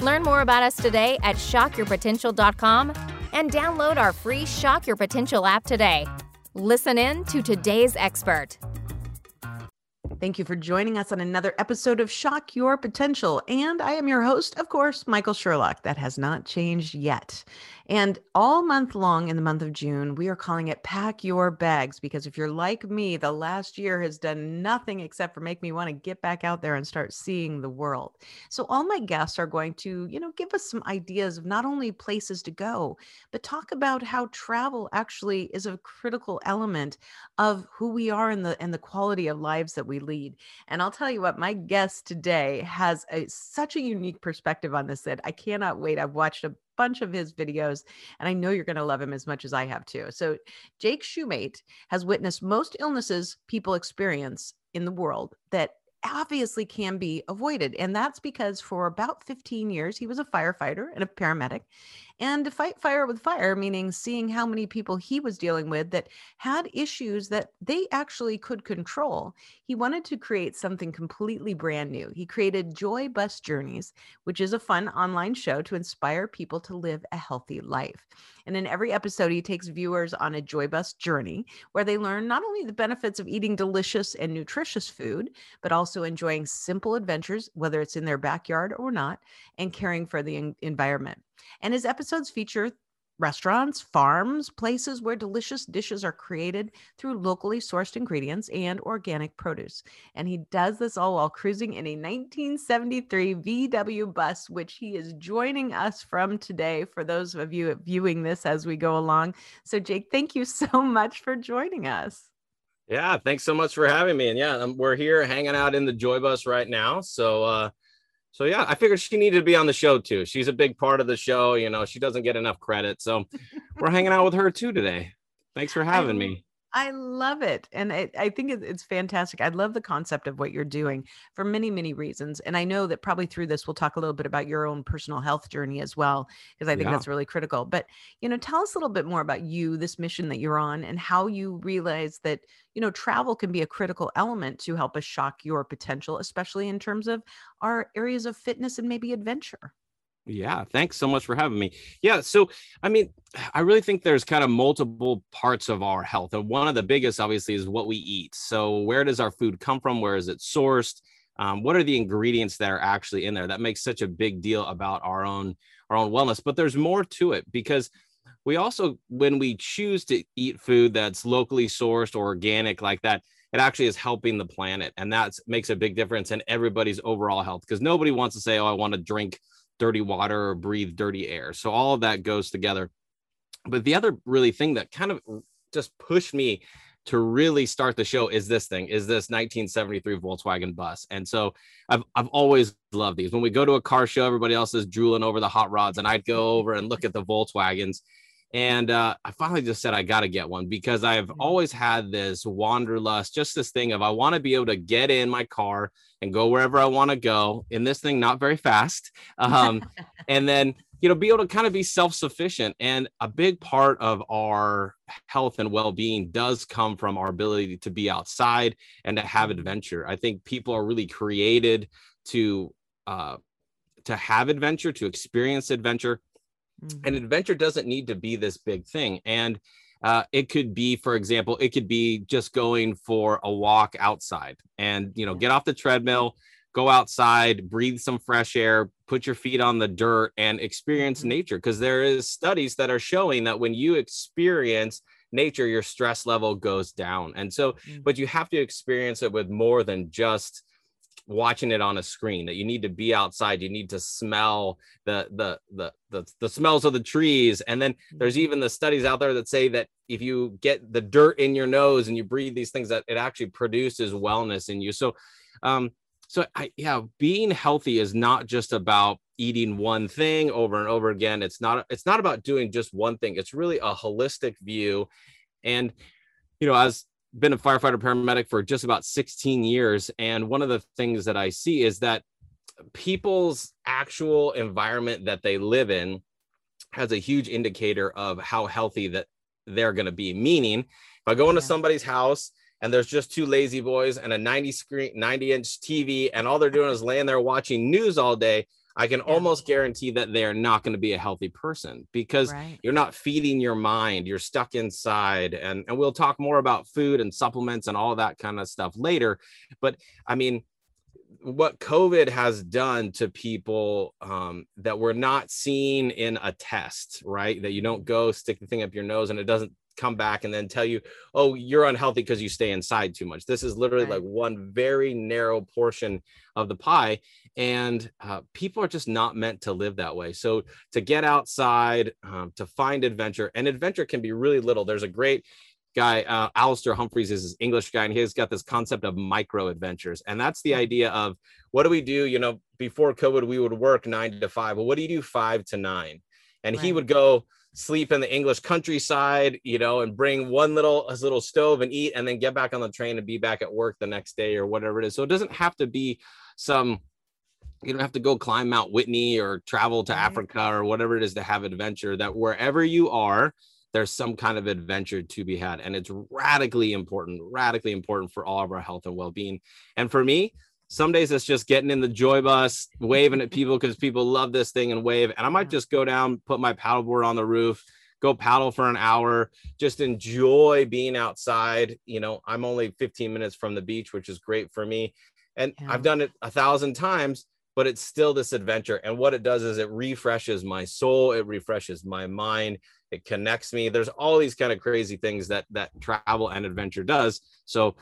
Learn more about us today at shockyourpotential.com and download our free Shock Your Potential app today. Listen in to today's expert. Thank you for joining us on another episode of Shock Your Potential. And I am your host, of course, Michael Sherlock. That has not changed yet. And all month long in the month of June, we are calling it Pack Your Bags because if you're like me, the last year has done nothing except for make me want to get back out there and start seeing the world. So all my guests are going to, you know, give us some ideas of not only places to go, but talk about how travel actually is a critical element of who we are and the and the quality of lives that we lead. And I'll tell you what, my guest today has a, such a unique perspective on this that I cannot wait. I've watched a bunch of his videos, and I know you're going to love him as much as I have too. So, Jake Shumate has witnessed most illnesses people experience in the world that obviously can be avoided. And that's because for about 15 years, he was a firefighter and a paramedic and to fight fire with fire, meaning seeing how many people he was dealing with that had issues that they actually could control. He wanted to create something completely brand new. He created Joy Bus Journeys, which is a fun online show to inspire people to live a healthy life. And in every episode, he takes viewers on a Joy Bus journey where they learn not only the benefits of eating delicious and nutritious food, but also enjoying simple adventures, whether it's in their backyard or not, and caring for the environment. And his episodes feature restaurants, farms, places where delicious dishes are created through locally sourced ingredients and organic produce. And he does this all while cruising in a 1973 VW bus, which he is joining us from today for those of you viewing this as we go along. So, Jake, thank you so much for joining us. Yeah, thanks so much for having me. And yeah, we're here hanging out in the Joy Bus right now. So, uh, so yeah, I figured she needed to be on the show too. She's a big part of the show. You know, she doesn't get enough credit. So we're hanging out with her too today. Thanks for having I, me. I love it. And I, I think it's fantastic. I love the concept of what you're doing for many, many reasons. And I know that probably through this, we'll talk a little bit about your own personal health journey as well, because I think yeah. that's really critical. But, you know, tell us a little bit more about you, this mission that you're on, and how you realize that, you know, travel can be a critical element to help us shock your potential, especially in terms of our areas of fitness and maybe adventure. Yeah, thanks so much for having me. Yeah, so I mean, I really think there's kind of multiple parts of our health. And one of the biggest, obviously, is what we eat. So, where does our food come from? Where is it sourced? Um, what are the ingredients that are actually in there? That makes such a big deal about our own our own wellness. But there's more to it because we also, when we choose to eat food that's locally sourced or organic like that, it actually is helping the planet, and that makes a big difference in everybody's overall health. Because nobody wants to say, "Oh, I want to drink." Dirty water or breathe dirty air. So all of that goes together. But the other really thing that kind of just pushed me to really start the show is this thing is this 1973 Volkswagen bus. And so I've I've always loved these. When we go to a car show, everybody else is drooling over the hot rods, and I'd go over and look at the Volkswagens. And uh, I finally just said I got to get one because I've mm-hmm. always had this wanderlust, just this thing of I want to be able to get in my car and go wherever I want to go in this thing, not very fast. Um, and then, you know, be able to kind of be self sufficient. And a big part of our health and well being does come from our ability to be outside and to have mm-hmm. adventure. I think people are really created to, uh, to have adventure, to experience adventure Mm-hmm. And adventure doesn't need to be this big thing. And uh, it could be, for example, it could be just going for a walk outside and, you know, get off the treadmill, go outside, breathe some fresh air, put your feet on the dirt and experience mm-hmm. nature. Because there is studies that are showing that when you experience nature, your stress level goes down. And so, mm-hmm. but you have to experience it with more than just watching it on a screen that you need to be outside you need to smell the the the the, the smells of the trees and then there's mm-hmm. even the studies out there that say that if you get the dirt in your nose and you breathe these things that it actually produces wellness in you so um so I, yeah being healthy is not just about eating one thing over and over again. It's not it's not about doing just one thing. It's really a holistic view. And you know, as been a firefighter paramedic for just about 16 years and one of the things that I see is that people's actual environment that they live in has a huge indicator of how healthy that they're going to be meaning if i go into yeah. somebody's house and there's just two lazy boys and a 90 screen 90 inch tv and all they're doing is laying there watching news all day I can yeah. almost guarantee that they're not going to be a healthy person because right. you're not feeding your mind. You're stuck inside. And, and we'll talk more about food and supplements and all that kind of stuff later. But I mean, what COVID has done to people um, that we're not seeing in a test, right? That you don't go stick the thing up your nose and it doesn't come back and then tell you, oh, you're unhealthy because you stay inside too much. This is literally right. like one very narrow portion of the pie. And uh, people are just not meant to live that way. So to get outside, um, to find adventure, and adventure can be really little. There's a great guy, uh, Alastair Humphreys is his English guy, and he's got this concept of micro adventures. And that's the idea of what do we do? You know, before COVID, we would work nine to five. Well, what do you do five to nine? And right. he would go sleep in the English countryside, you know, and bring one little his little stove and eat, and then get back on the train and be back at work the next day or whatever it is. So it doesn't have to be some you don't have to go climb Mount Whitney or travel to right. Africa or whatever it is to have adventure. That wherever you are, there's some kind of adventure to be had. And it's radically important, radically important for all of our health and well being. And for me, some days it's just getting in the joy bus, waving at people because people love this thing and wave. And I might just go down, put my paddleboard on the roof, go paddle for an hour, just enjoy being outside. You know, I'm only 15 minutes from the beach, which is great for me. And yeah. I've done it a thousand times, but it's still this adventure. And what it does is it refreshes my soul, it refreshes my mind, it connects me. There's all these kind of crazy things that that travel and adventure does. So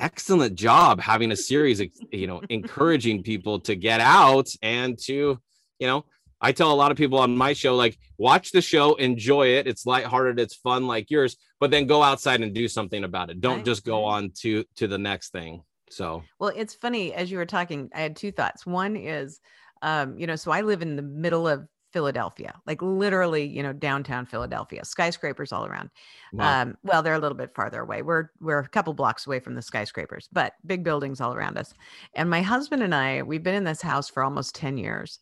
excellent job having a series, you know, encouraging people to get out and to, you know, I tell a lot of people on my show, like, watch the show, enjoy it. It's lighthearted, it's fun, like yours, but then go outside and do something about it. Don't right. just go on to to the next thing. So, well, it's funny as you were talking, I had two thoughts. One is, um, you know, so I live in the middle of Philadelphia, like literally, you know, downtown Philadelphia, skyscrapers all around. Wow. Um, well, they're a little bit farther away. We're we're a couple blocks away from the skyscrapers, but big buildings all around us. And my husband and I, we've been in this house for almost 10 years.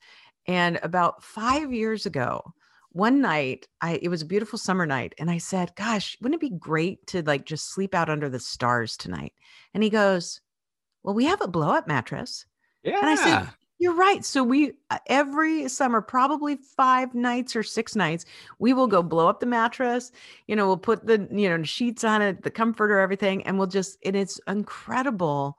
And about five years ago, one night, I it was a beautiful summer night, and I said, Gosh, wouldn't it be great to like just sleep out under the stars tonight? And he goes, Well, we have a blow up mattress. Yeah. And I said, you're right. So we uh, every summer, probably five nights or six nights, we will go blow up the mattress. You know, we'll put the you know sheets on it, the comforter, everything, and we'll just. And it's incredible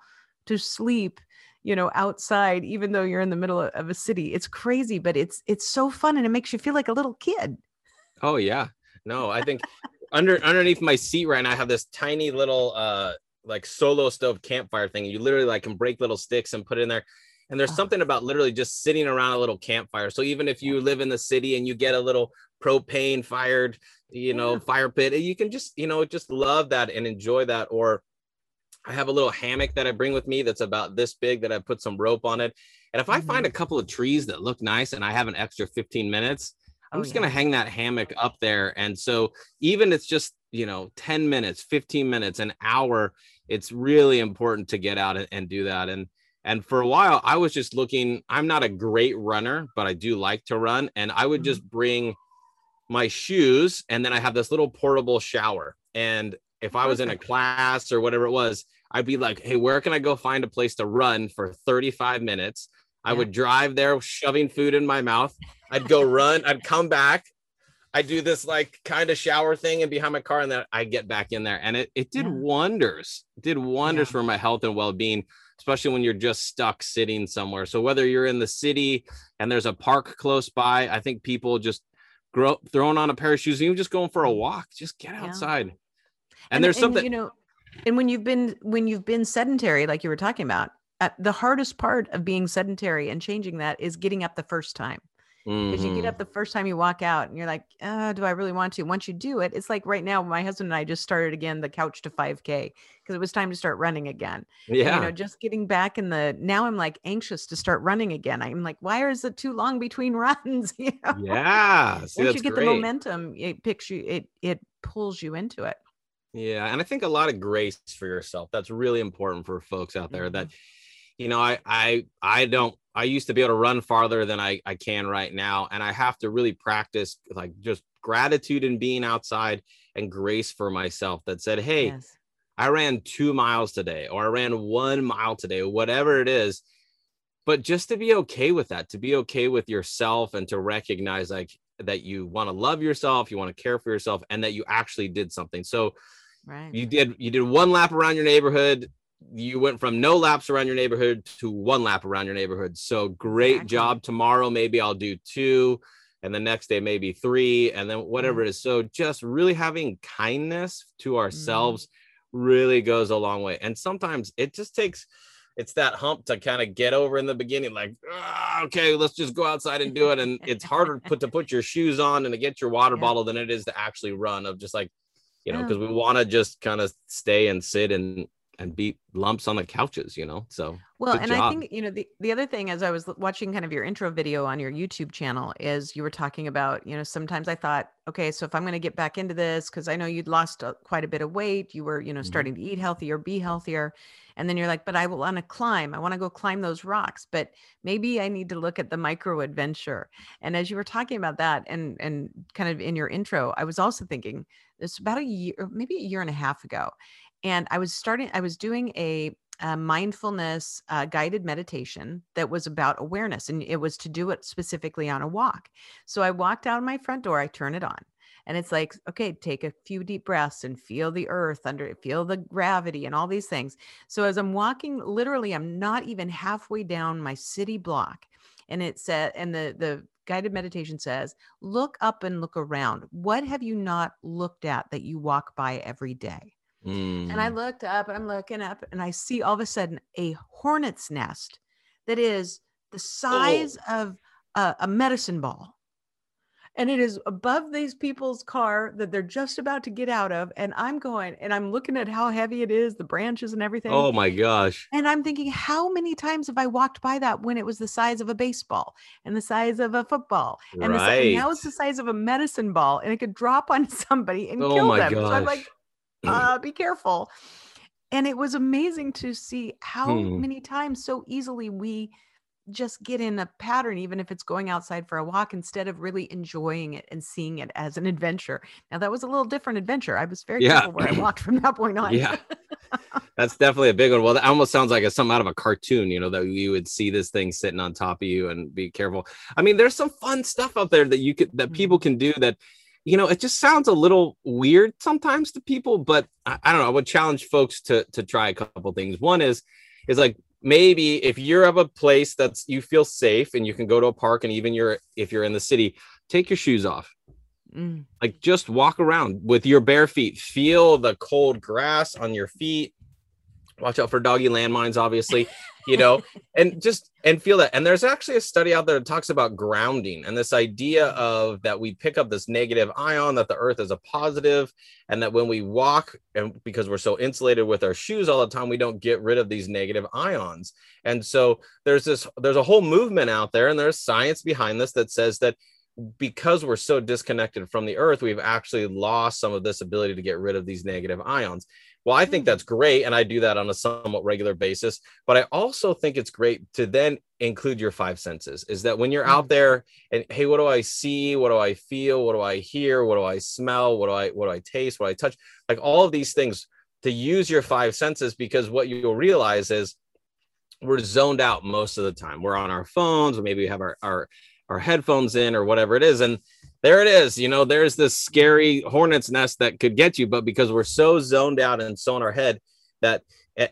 to sleep, you know, outside, even though you're in the middle of a city. It's crazy, but it's it's so fun, and it makes you feel like a little kid. Oh yeah, no, I think under underneath my seat right now, I have this tiny little uh like solo stove campfire thing. You literally like can break little sticks and put it in there and there's something about literally just sitting around a little campfire. So even if you live in the city and you get a little propane fired, you know, yeah. fire pit, you can just, you know, just love that and enjoy that. Or I have a little hammock that I bring with me that's about this big that I put some rope on it. And if mm-hmm. I find a couple of trees that look nice and I have an extra 15 minutes, I'm oh, just yeah. going to hang that hammock up there. And so even it's just, you know, 10 minutes, 15 minutes, an hour, it's really important to get out and, and do that. And and for a while, I was just looking. I'm not a great runner, but I do like to run. And I would just mm-hmm. bring my shoes, and then I have this little portable shower. And if I was in a class or whatever it was, I'd be like, hey, where can I go find a place to run for 35 minutes? I would drive there shoving food in my mouth. I'd go run. I'd come back. I do this like kind of shower thing and behind my car, and then I get back in there. And it, it did yeah. wonders. It did wonders yeah. for my health and well being especially when you're just stuck sitting somewhere. So whether you're in the city and there's a park close by, I think people just grow throwing on a pair of shoes, even just going for a walk, just get outside. Yeah. And, and, there's and, something you know, and when you've been when you've been sedentary, like you were talking about, uh, the hardest part of being sedentary and changing that is getting up the first time. Because you get Mhm. up the first time you walk out and you're like, uh, do I really want to? Once you do it, it's like right now, my husband and I just started again the couch to 5K because it was time to start running again. And, Yeah. you know, just getting back in the now I'm like anxious to start running again. I'm like, why is it too long between runs? You know? yeah. See, Once you get great. the momentum, it picks you, it it pulls you into it. Yeah, and I think a lot of grace for yourself. That's really important for folks out there. That you know, I I I don't. I used to be able to run farther than I I can right now, and I have to really practice like just gratitude and being outside and grace for myself. That said, hey, Yes. I ran two miles today, or I ran one mile today, whatever it is. But just to be okay with that, to be okay with yourself and to recognize like that you want to love yourself, you want to care for yourself, and that you actually did something. So Right. you did you did one lap around your neighborhood. You went from no laps around your neighborhood to one lap around your neighborhood. So great Exactly. job. Tomorrow, maybe I'll do two, and the next day, maybe three, and then whatever it is. So just really having kindness to ourselves really goes a long way. And sometimes it just takes it's that hump to kind of get over in the beginning, like, "Ah, okay, let's just go outside and do it. And it's harder to put to put your shoes on and to get your water Yeah. bottle than it is to actually run of just like, you know, because we want to just kind of stay and sit and and beat lumps on the couches, you know. So Well, and I think, you know, the, the other thing as I was watching kind of your intro video on your YouTube channel is you were talking about, you know, sometimes I thought, okay, so if I'm going to get back into this, because I know you'd lost uh, quite a bit of weight, you were, you know, Mhm. starting to eat healthier, be healthier. And then you're like, but I want to climb. I want to go climb those rocks. But maybe I need to look at the micro adventure. And as you were talking about that and and kind of in your intro, I was also thinking it's about a year, maybe a year and a half ago. And I was starting, I was doing a a mindfulness uh, guided meditation that was about awareness and it was to do it specifically on a walk. So i walked out my front door i turn it on and it's like okay take a few deep breaths and feel the earth under it feel the gravity and all these things. So as i'm walking literally i'm not even halfway down my city block and it said and the the guided meditation says look up and look around. What have you not looked at that you walk by every day and I mm, looked up and I'm looking up and I see all of a sudden a hornet's nest that is the size of a, a medicine ball. And it is above these people's car that they're just about to get out of. And I'm going and I'm looking at how heavy it is, the branches and everything. oh my gosh. And I'm thinking, how many times have I walked by that when it was the size of a baseball and the size of a football? And, the, and now it's the size of a medicine ball and it could drop on somebody and Oh kill them. So I'm like, gosh. Uh, be careful. And it was amazing to see how Hmm. many times so easily we just get in a pattern, even if it's going outside for a walk, instead of really enjoying it and seeing it as an adventure. Now, that was a little different adventure. I was very Yeah. careful where I walked from that point on. Yeah. That's definitely a big one. Well, that almost sounds like a, something out of a cartoon, you know, that you would see this thing sitting on top of you and be careful. I mean, there's some fun stuff out there that you could that people can do that, you know, it just sounds a little weird sometimes to people, but I, I don't know. I would challenge folks to to try a couple things. One is is like maybe if you're of a place that's you feel safe and you can go to a park and even you're if you're in the city, take your shoes off Mm, like just walk around with your bare feet feel the cold grass on your feet watch out for doggy landmines obviously you know and just and feel that. And there's actually a study out there that talks about grounding and this idea of that we pick up this negative ion that the earth is a positive and that when we walk and because we're so insulated with our shoes all the time we don't get rid of these negative ions. And so there's this there's a whole movement out there and there's science behind this that says that because we're so disconnected from the earth, we've actually lost some of this ability to get rid of these negative ions. Well, I think Hmm. that's great. And I do that on a somewhat regular basis. But I also think it's great to then include your five senses is that when you're Hmm. out there and hey, what do I see? What do I feel? What do I hear? What do I smell? What do I what do I taste? What do I touch? Like all of these things to use your five senses because what you'll realize is we're zoned out most of the time. We're on our phones, or maybe we have our, our our headphones in or whatever it is. And there it is. You know, there's this scary hornet's nest that could get you, but because we're so zoned out and so in our head that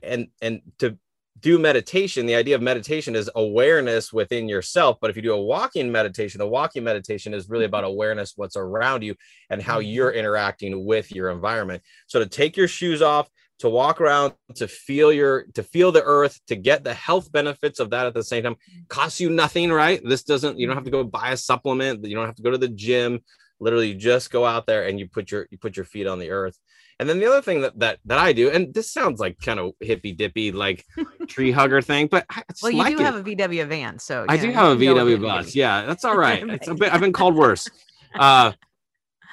and and to do meditation, the idea of meditation is awareness within yourself. But if you do a walking meditation, the walking meditation is really about awareness, what's around you, and how mm-hmm. you're interacting with your environment. So to take your shoes off, to walk around to feel your to feel the earth to get the health benefits of that at the same time. Costs you nothing right? This doesn't you don't have to go buy a supplement. You don't have to go to the gym. Literally you just go out there and you put your you put your feet on the earth. And then the other thing that that, that i do and this sounds like kind of hippy dippy like tree hugger thing but I well you like do it. have a vw van so i yeah, do have a can go with vw bus yeah that's all right. It's a bit, i've been called worse. Uh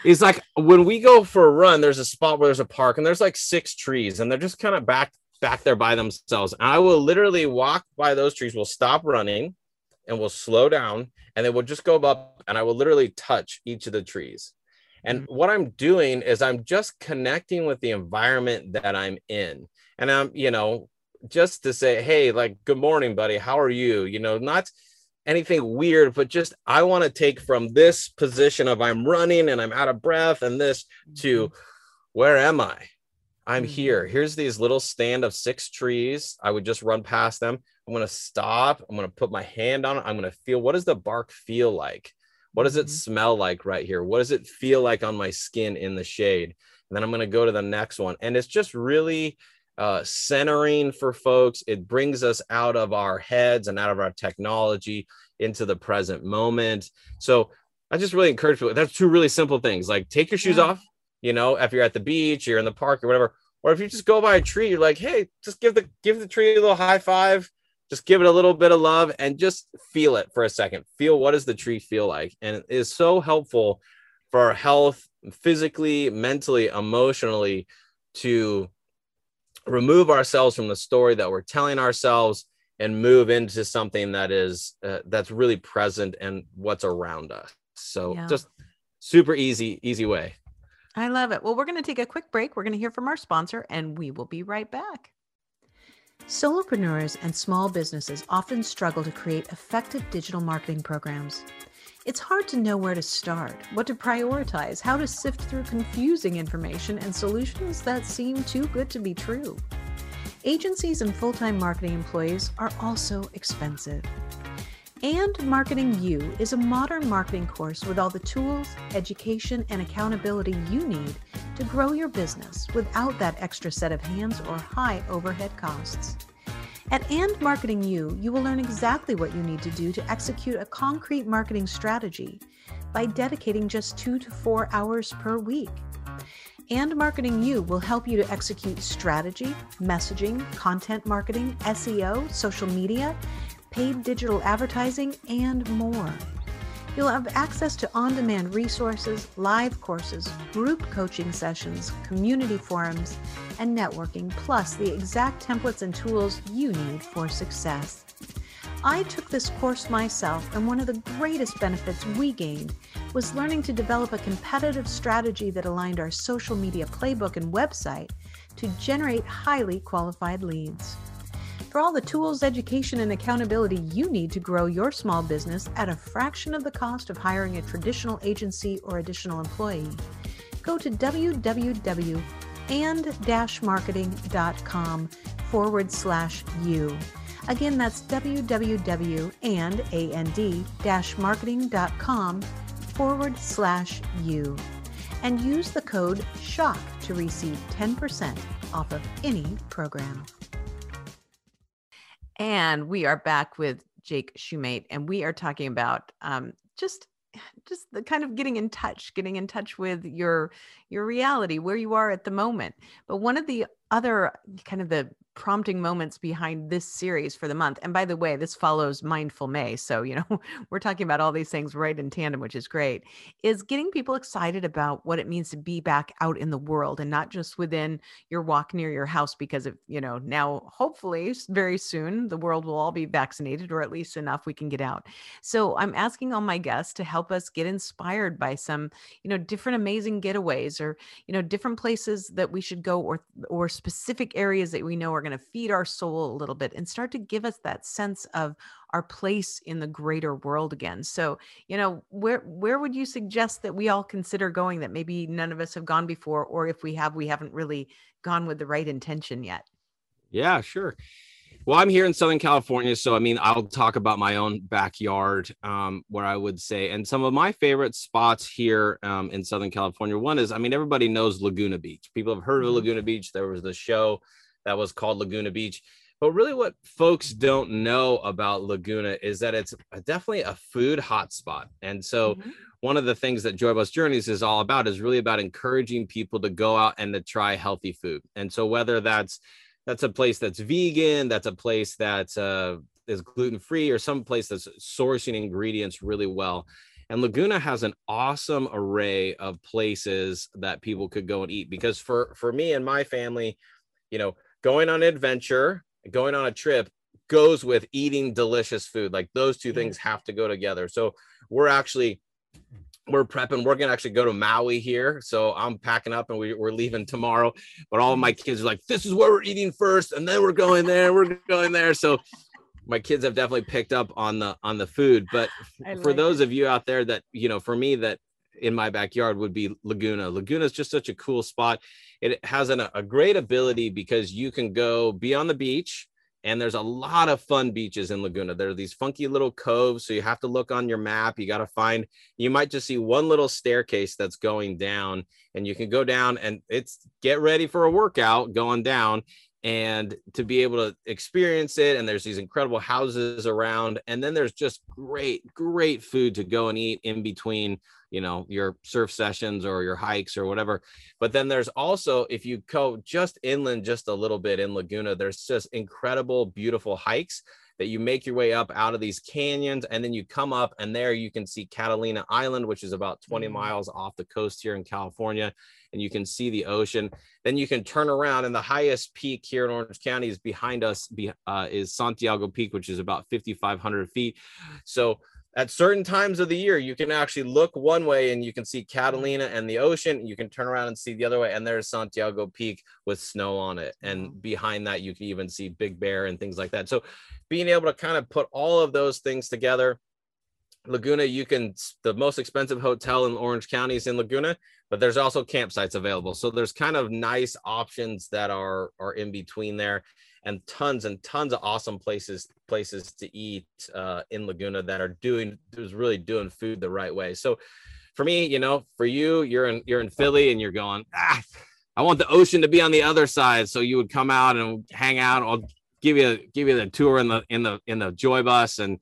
it's like when we go for a run there's a spot where there's a park and there's like six trees and they're just kind of back back there by themselves. And i will literally walk by those trees we'll stop running and we'll slow down and then we'll just go up and i will literally touch each of the trees. And mm-hmm. what i'm doing is i'm just connecting with the environment that i'm in. And i'm you know just to say hey like good morning buddy. How are you? You know not anything weird, but just I want to take from this position of I'm running and I'm out of breath and this to where am I? I'm Mhm. here. Here's these little stand of six trees. I would just run past them. I'm going to stop. I'm going to put my hand on it. I'm going to feel what does the bark feel like? What does it Mhm. smell like right here? What does it feel like on my skin in the shade? And then I'm going to go to the next one. And it's just really uh, centering for folks. It brings us out of our heads and out of our technology into the present moment. So I just really encourage people. That's two really simple things. Like take your shoes Yeah. off. You know, if you're at the beach, you're in the park or whatever, or if you just go by a tree, you're like, hey, just give the give the tree a little high five. Just give it a little bit of love and just feel it for a second. Feel what does the tree feel like, and it is so helpful for our health, physically, mentally, emotionally, to remove ourselves from the story that we're telling ourselves and move into something that is uh, that's really present and what's around us so Yeah. just super easy easy way I love it. Well, we're going to take a quick break. We're going to hear from our sponsor, and we will be right back. Solopreneurs and small businesses often struggle to create effective digital marketing programs. It's hard to know where to start, what to prioritize, how to sift through confusing information and solutions that seem too good to be true. Agencies and full time marketing employees are also expensive. And Marketing You is a modern marketing course with all the tools, education, and accountability you need to grow your business without that extra set of hands or high overhead costs. At And Marketing You, you will learn exactly what you need to do to execute a concrete marketing strategy by dedicating just two to four hours per week. And Marketing You will help you to execute strategy, messaging, content marketing, SEO, social media, paid digital advertising, and more. You'll have access to on demand resources, live courses, group coaching sessions, community forums, and networking, plus the exact templates and tools you need for success. I took this course myself, and one of the greatest benefits we gained was learning to develop a competitive strategy that aligned our social media playbook and website to generate highly qualified leads. For all the tools, education, and accountability you need to grow your small business at a fraction of the cost of hiring a traditional agency or additional employee, go to www.and-marketing.com forward slash you. Again, that's www.and-marketing.com forward slash you. And use the code SHOCK to receive 10% off of any program. And we are back with Jake Shumate, and we are talking about um, just just the kind of getting in touch, getting in touch with your your reality, where you are at the moment. But one of the other kind of the prompting moments behind this series for the month. And by the way, this follows Mindful May. So, you know, we're talking about all these things right in tandem, which is great, is getting people excited about what it means to be back out in the world and not just within your walk near your house because of, you know, now hopefully very soon the world will all be vaccinated or at least enough we can get out. So, I'm asking all my guests to help us get inspired by some, you know, different amazing getaways or, you know, different places that we should go or or specific areas that we know are going to feed our soul a little bit and start to give us that sense of our place in the greater world again. So, you know, where where would you suggest that we all consider going that maybe none of us have gone before or if we have we haven't really gone with the right intention yet? yeah sure Well, I'm here in Southern California, so I mean, I'll talk about my own backyard, um, where I would say, and some of my favorite spots here um, in Southern California. One is, I mean, everybody knows Laguna Beach. People have heard of mm-hmm. Laguna Beach. There was the show that was called Laguna Beach. But really, what folks don't know about Laguna is that it's definitely a food hotspot. And so, mm-hmm. one of the things that Joy Bus Journeys is all about is really about encouraging people to go out and to try healthy food. And so, whether that's that's a place that's vegan that's a place that uh, is gluten free or some place that's sourcing ingredients really well. And laguna has an awesome array of places that people could go and eat because for for me and my family you know going on an adventure going on a trip goes with eating delicious food. Like those two things have to go together. So we're actually we're prepping. We're gonna actually go to Maui here, so I'm packing up and we, are leaving tomorrow. But all of my kids are like, "This is where we're eating first, and then we're going there. We're going there." So my kids have definitely picked up on the on the food. But like for those it. of you out there that you know, for me, that in my backyard would be Laguna. Laguna is just such a cool spot. It has an, a great ability because you can go be on the beach and there's a lot of fun beaches in Laguna. There are these funky little coves. So you have to look on your map. You got to find, you might just see one little staircase that's going down, and you can go down and it's get ready for a workout going down and to be able to experience it. And there's these incredible houses around. And then there's just great, great food to go and eat in between you know your surf sessions or your hikes or whatever. But then there's also if you go just inland just a little bit in laguna there's just incredible beautiful hikes that you make your way up out of these canyons and then you come up and there you can see catalina island which is about 20 mm-hmm. miles off the coast here in california and you can see the ocean. Then you can turn around and the highest peak here in orange county is behind us uh, is santiago peak which is about 5500 feet. So at certain times of the year you can actually look one way and you can see catalina and the ocean you can turn around and see the other way and there's santiago peak with snow on it and mm-hmm. behind that you can even see big bear and things like that. So being able to kind of put all of those things together laguna you can the most expensive hotel in orange county is in laguna but there's also campsites available. So there's kind of nice options that are are in between there and tons and tons of awesome places places to eat uh, in Laguna that are doing is really doing food the right way. So for me, you know, for you, you're in you're in Philly and you're going, ah, I want the ocean to be on the other side. So you would come out and hang out. I'll give you give you the tour in the in the in the joy bus and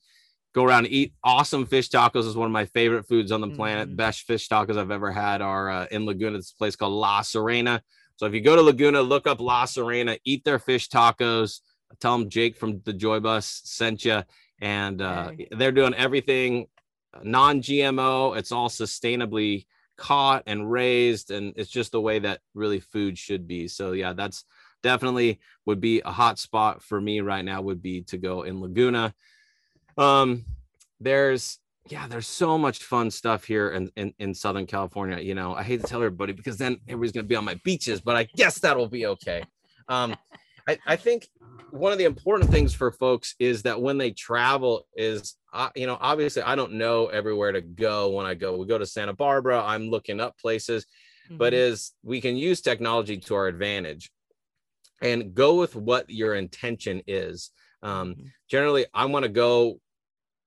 go around and eat awesome fish tacos is one of my favorite foods on the planet. Mm-hmm. Best fish tacos I've ever had are uh, in Laguna. It's a place called La Serena. So if you go to Laguna, look up La Serena, eat their fish tacos. Tell them Jake from the Joy Bus sent you, and uh, they're doing everything non-GMO. It's all sustainably caught and raised, and it's just the way that really food should be. So yeah, that's definitely would be a hot spot for me right now. Would be to go in Laguna. Um, there's yeah, there's so much fun stuff here in, in, in Southern California. You know, I hate to tell everybody because then everybody's going to be on my beaches, but I guess that'll be okay. Um, I, I think one of the important things for folks is that when they travel is, uh, you know, obviously I don't know everywhere to go when I go. We go to Santa Barbara, I'm looking up places, mm-hmm. but is we can use technology to our advantage and go with what your intention is. Um, mm-hmm. generally, I want to go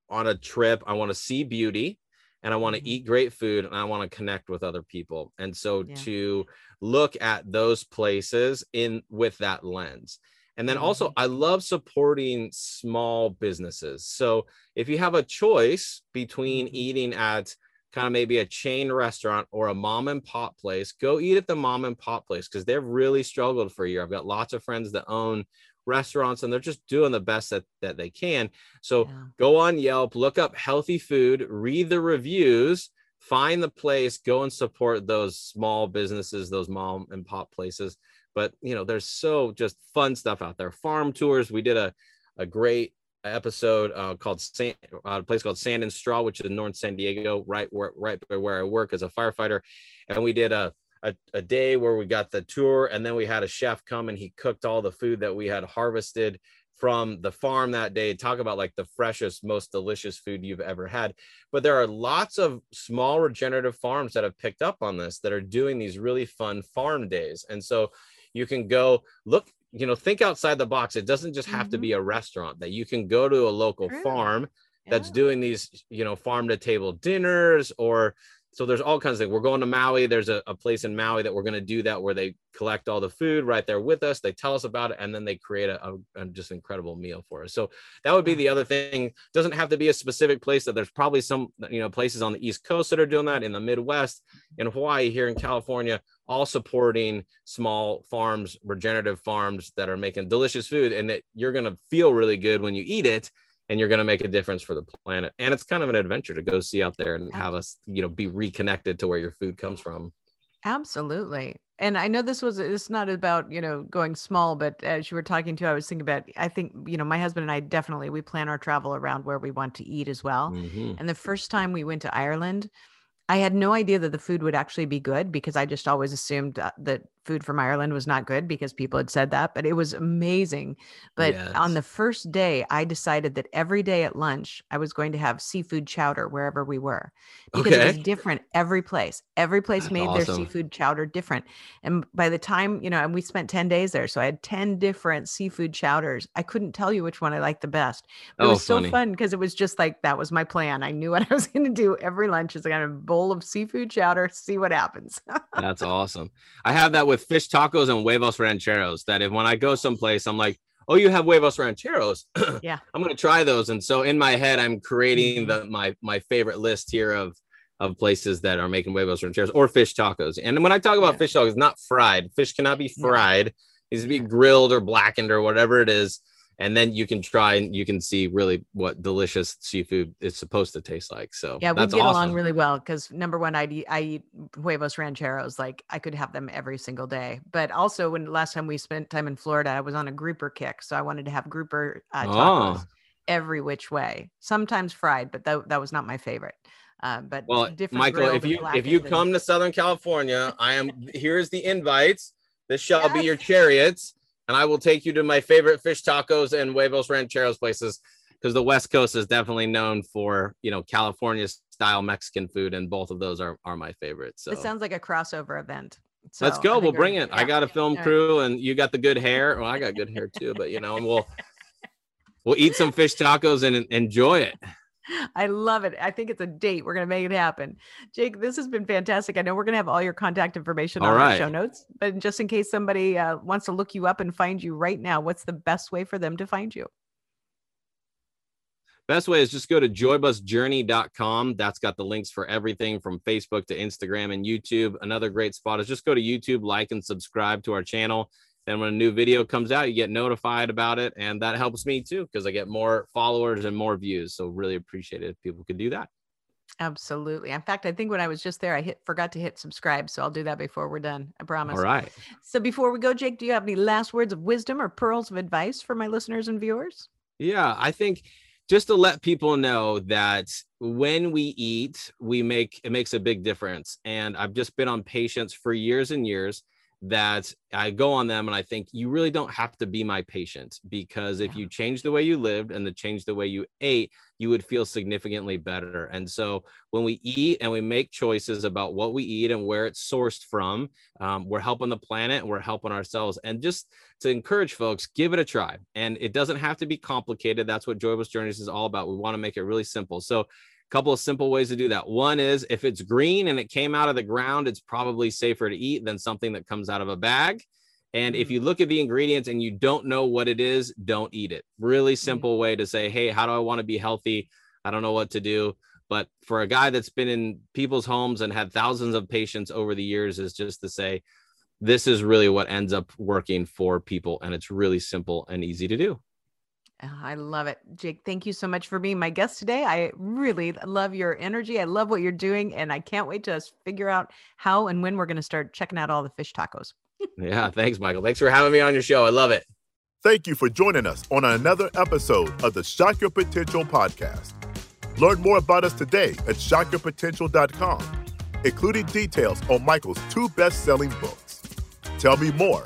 on a trip, I want to see beauty and I want to mm-hmm. eat great food and I want to connect with other people. And so yeah. to look at those places in with that lens. And then also, mm-hmm. I love supporting small businesses. So if you have a choice between mm-hmm. eating at kind of maybe a chain restaurant or a mom and pop place, go eat at the mom and pop place because they've really struggled for a year. I've got lots of friends that own restaurants and they're just doing the best that, that they can. So yeah. go on Yelp, look up healthy food, read the reviews, find the place, go and support those small businesses, those mom and pop places. But you know, there's so just fun stuff out there. Farm tours. We did a, a great episode uh, called Sand, uh, a place called Sand and Straw, which is in North San Diego, right where right where I work as a firefighter. And we did a a, a day where we got the tour and then we had a chef come and he cooked all the food that we had harvested from the farm that day talk about like the freshest most delicious food you've ever had but there are lots of small regenerative farms that have picked up on this that are doing these really fun farm days and so you can go look you know think outside the box it doesn't just have mm-hmm. to be a restaurant that you can go to a local True. farm that's yeah. doing these you know farm to table dinners or so there's all kinds of things. We're going to Maui. There's a, a place in Maui that we're going to do that where they collect all the food right there with us. They tell us about it, and then they create a, a, a just incredible meal for us. So that would be the other thing. Doesn't have to be a specific place. That there's probably some you know places on the East Coast that are doing that. In the Midwest, in Hawaii, here in California, all supporting small farms, regenerative farms that are making delicious food, and that you're going to feel really good when you eat it and you're going to make a difference for the planet. And it's kind of an adventure to go see out there and have us you know be reconnected to where your food comes from. Absolutely. And i know this was it's not about you know going small but as you were talking to i was thinking about i think you know my husband and i definitely we plan our travel around where we want to eat as well. Mm-hmm. and the first time we went to ireland I had no idea that the food would actually be good because I just always assumed uh, that food from Ireland was not good because people had said that, but it was amazing. But yes. on the first day, I decided that every day at lunch, I was going to have seafood chowder wherever we were because okay. it was different every place. Every place That's made awesome. their seafood chowder different. And by the time, you know, and we spent 10 days there. So I had 10 different seafood chowders. I couldn't tell you which one I liked the best. But oh, it was funny. so fun because it was just like that was my plan. I knew what I was going to do every lunch is I got a bowl of seafood chowder, see what happens. That's awesome. I have that with with fish tacos and huevos rancheros that if when I go someplace, I'm like, oh, you have huevos rancheros. yeah. I'm to try those. And so in my head, I'm creating the, mm-hmm. my, my favorite list here of, of places that are making huevos rancheros or fish tacos. And when I talk about yeah. fish tacos, not fried. Fish cannot be fried. Yeah. It needs to be grilled or blackened or whatever it is and then you can try and you can see really what delicious seafood is supposed to taste like. So yeah, we get awesome. along really well because number one, I eat, I eat huevos rancheros like I could have them every single day. But also, when last time we spent time in Florida, I was on a grouper kick, so I wanted to have grouper uh, tacos oh. every which way. Sometimes fried, but that that was not my favorite. Uh, but well, Michael, if you if you come to Southern California, I am here's the invites. This shall yes. be your chariots and I will take you to my favorite fish tacos and huevos rancheros places because the West Coast is definitely known for you know California style Mexican food, and both of those are are my favorites. So it sounds like a crossover event. So Let's go. We'll bring it. Yeah. I got a film crew, and you got the good hair. Well, I got good hair too, but you know, and we'll we'll eat some fish tacos and enjoy it. I love it. I think it's a date. We're going to make it happen. Jake, this has been fantastic. I know we're going to have all your contact information all on right. the show notes, but just in case somebody uh, wants to look you up and find you right now, what's the best way for them to find you? Best way is just go to joybusjourney.com. That's got the links for everything from Facebook to Instagram and YouTube. Another great spot is just go to YouTube, like and subscribe to our channel. Then when a new video comes out, you get notified about it. And that helps me too, because I get more followers and more views. So really appreciate it if people could do that. Absolutely. In fact, I think when I was just there, I hit forgot to hit subscribe. So I'll do that before we're done. I promise. All right. So before we go, Jake, do you have any last words of wisdom or pearls of advice for my listeners and viewers? Yeah, I think just to let people know that when we eat, we make it makes a big difference. And I've just been on patients for years and years that I go on them and I think you really don't have to be my patient because if you change the way you lived and the change the way you ate, you would feel significantly better. And so when we eat and we make choices about what we eat and where it's sourced from, um, we're helping the planet and we're helping ourselves. And just to encourage folks, give it a try. And it doesn't have to be complicated. That's what Joybus Journeys is all about. We want to make it really simple. So couple of simple ways to do that. One is if it's green and it came out of the ground, it's probably safer to eat than something that comes out of a bag. And if mm. you look at the ingredients and you don't know what it is, don't eat it. Really mm. simple way to say, hey, how do I want to be healthy? I don't know what to do. But for a guy that's been in people's homes and had thousands of patients over the years, is just to say, this is really what ends up working for people. And it's really simple and easy to do. I love it. Jake, thank you so much for being my guest today. I really love your energy. I love what you're doing. And I can't wait to figure out how and when we're going to start checking out all the fish tacos. yeah. Thanks, Michael. Thanks for having me on your show. I love it. Thank you for joining us on another episode of the Shock Your Potential podcast. Learn more about us today at shockyourpotential.com, including details on Michael's two best selling books. Tell me more